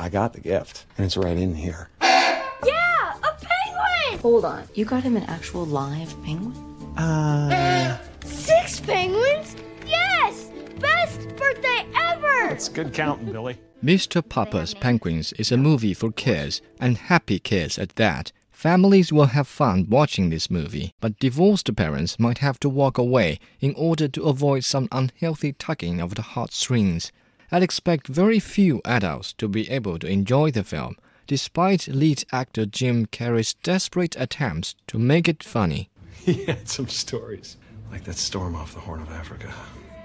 I got the gift, and it's right in here. Yeah, a penguin! Hold on. You got him an actual live penguin? Uh, Six penguins? Yes! Best birthday ever! it's good counting, Billy. Mr. Popper's Penguins is a movie for kids, and happy kids at that. Families will have fun watching this movie, but divorced parents might have to walk away in order to avoid some unhealthy tugging of the heartstrings. I'd expect very few adults to be able to enjoy the film, despite lead actor Jim Carrey's desperate attempts to make it funny. He had some stories, like that storm off the Horn of Africa.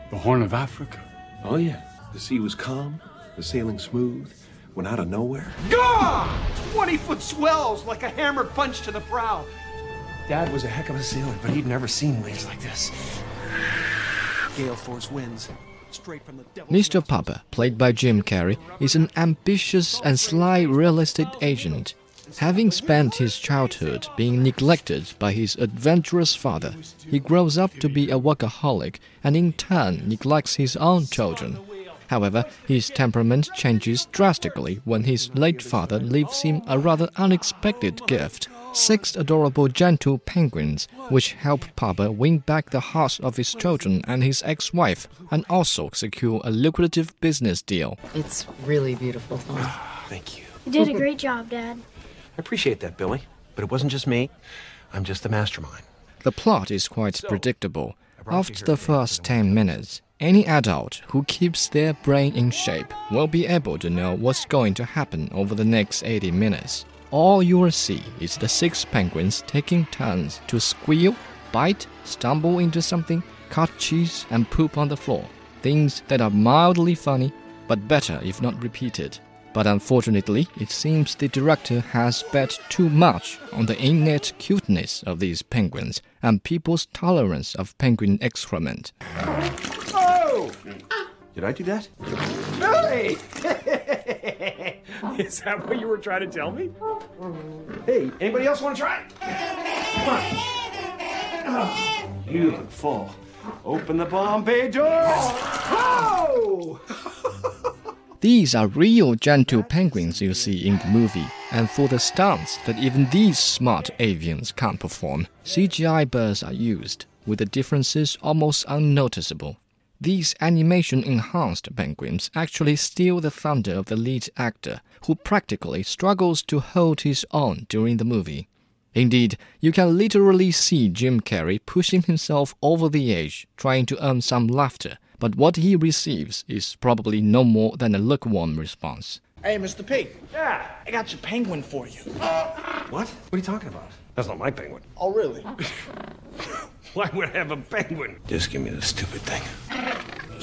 The Horn of Africa. Oh, yeah. The sea was calm, the sailing smooth, when out of nowhere. Gah! 20 foot swells like a hammer punch to the prow. Dad was a heck of a sailor, but he'd never seen waves like this. Gale force winds, straight from the devil. Mr. Popper, played by Jim Carrey, is an ambitious and sly real estate agent. Having spent his childhood being neglected by his adventurous father, he grows up to be a workaholic and in turn neglects his own children. However, his temperament changes drastically when his late father leaves him a rather unexpected gift six adorable gentle penguins, which help Popper win back the hearts of his children and his ex wife, and also secure a lucrative business deal. It's really beautiful, Tom. Ah, thank you. You did a great job, Dad. I appreciate that, Billy. But it wasn't just me. I'm just the mastermind. The plot is quite predictable. After the first 10 minutes, any adult who keeps their brain in shape will be able to know what's going to happen over the next 80 minutes. All you will see is the six penguins taking turns to squeal, bite, stumble into something, cut cheese, and poop on the floor. Things that are mildly funny, but better if not repeated. But unfortunately, it seems the director has bet too much on the innate cuteness of these penguins and people's tolerance of penguin excrement. Oh! Did I do that? Billy! Is that what you were trying to tell me? Hey, anybody else want to try? Come on. Oh, full. Open the bomb bay door. Oh! These are real gentle penguins you see in the movie, and for the stunts that even these smart avians can't perform, CGI birds are used, with the differences almost unnoticeable. These animation enhanced penguins actually steal the thunder of the lead actor, who practically struggles to hold his own during the movie. Indeed, you can literally see Jim Carrey pushing himself over the edge, trying to earn some laughter, but what he receives is probably no more than a lukewarm response. Hey, Mr. Pig, Yeah. I got your penguin for you. What? What are you talking about? That's not my penguin. Oh, really? Why would I have a penguin? Just give me the stupid thing.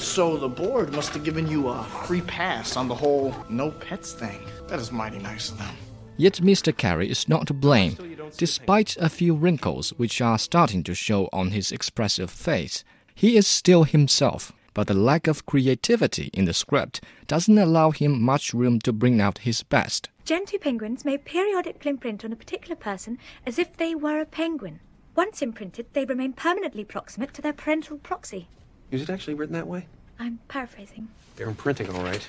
So the board must have given you a free pass on the whole no pets thing. That is mighty nice of them. Yet Mr. Carrey is not to blame. Despite a few wrinkles which are starting to show on his expressive face, he is still himself, but the lack of creativity in the script doesn't allow him much room to bring out his best. Gentoo penguins may periodically imprint on a particular person as if they were a penguin. Once imprinted, they remain permanently proximate to their parental proxy. Is it actually written that way? I'm paraphrasing. They're imprinting all right.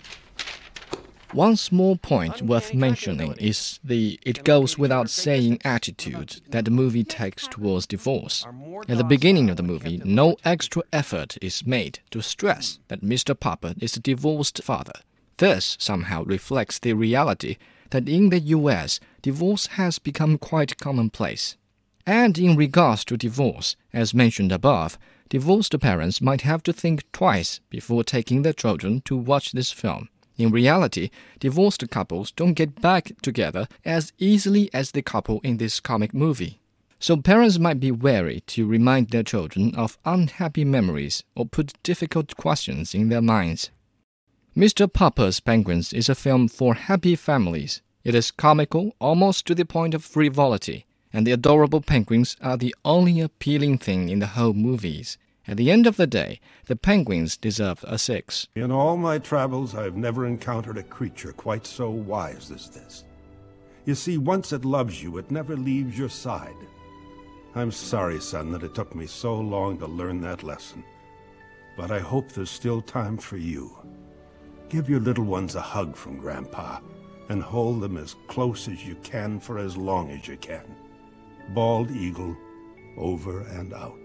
One small point worth mentioning is the it goes without saying attitude that the movie takes towards divorce. At the beginning of the movie, no extra effort is made to stress that Mr. Popper is a divorced father. This somehow reflects the reality that in the US, divorce has become quite commonplace. And in regards to divorce, as mentioned above, divorced parents might have to think twice before taking their children to watch this film. In reality, divorced couples don't get back together as easily as the couple in this comic movie. So parents might be wary to remind their children of unhappy memories or put difficult questions in their minds. Mr. Popper's Penguins is a film for happy families. It is comical almost to the point of frivolity, and the adorable penguins are the only appealing thing in the whole movies. At the end of the day, the penguins deserve a six. In all my travels, I've never encountered a creature quite so wise as this. You see, once it loves you, it never leaves your side. I'm sorry, son, that it took me so long to learn that lesson. But I hope there's still time for you. Give your little ones a hug from Grandpa, and hold them as close as you can for as long as you can. Bald eagle, over and out.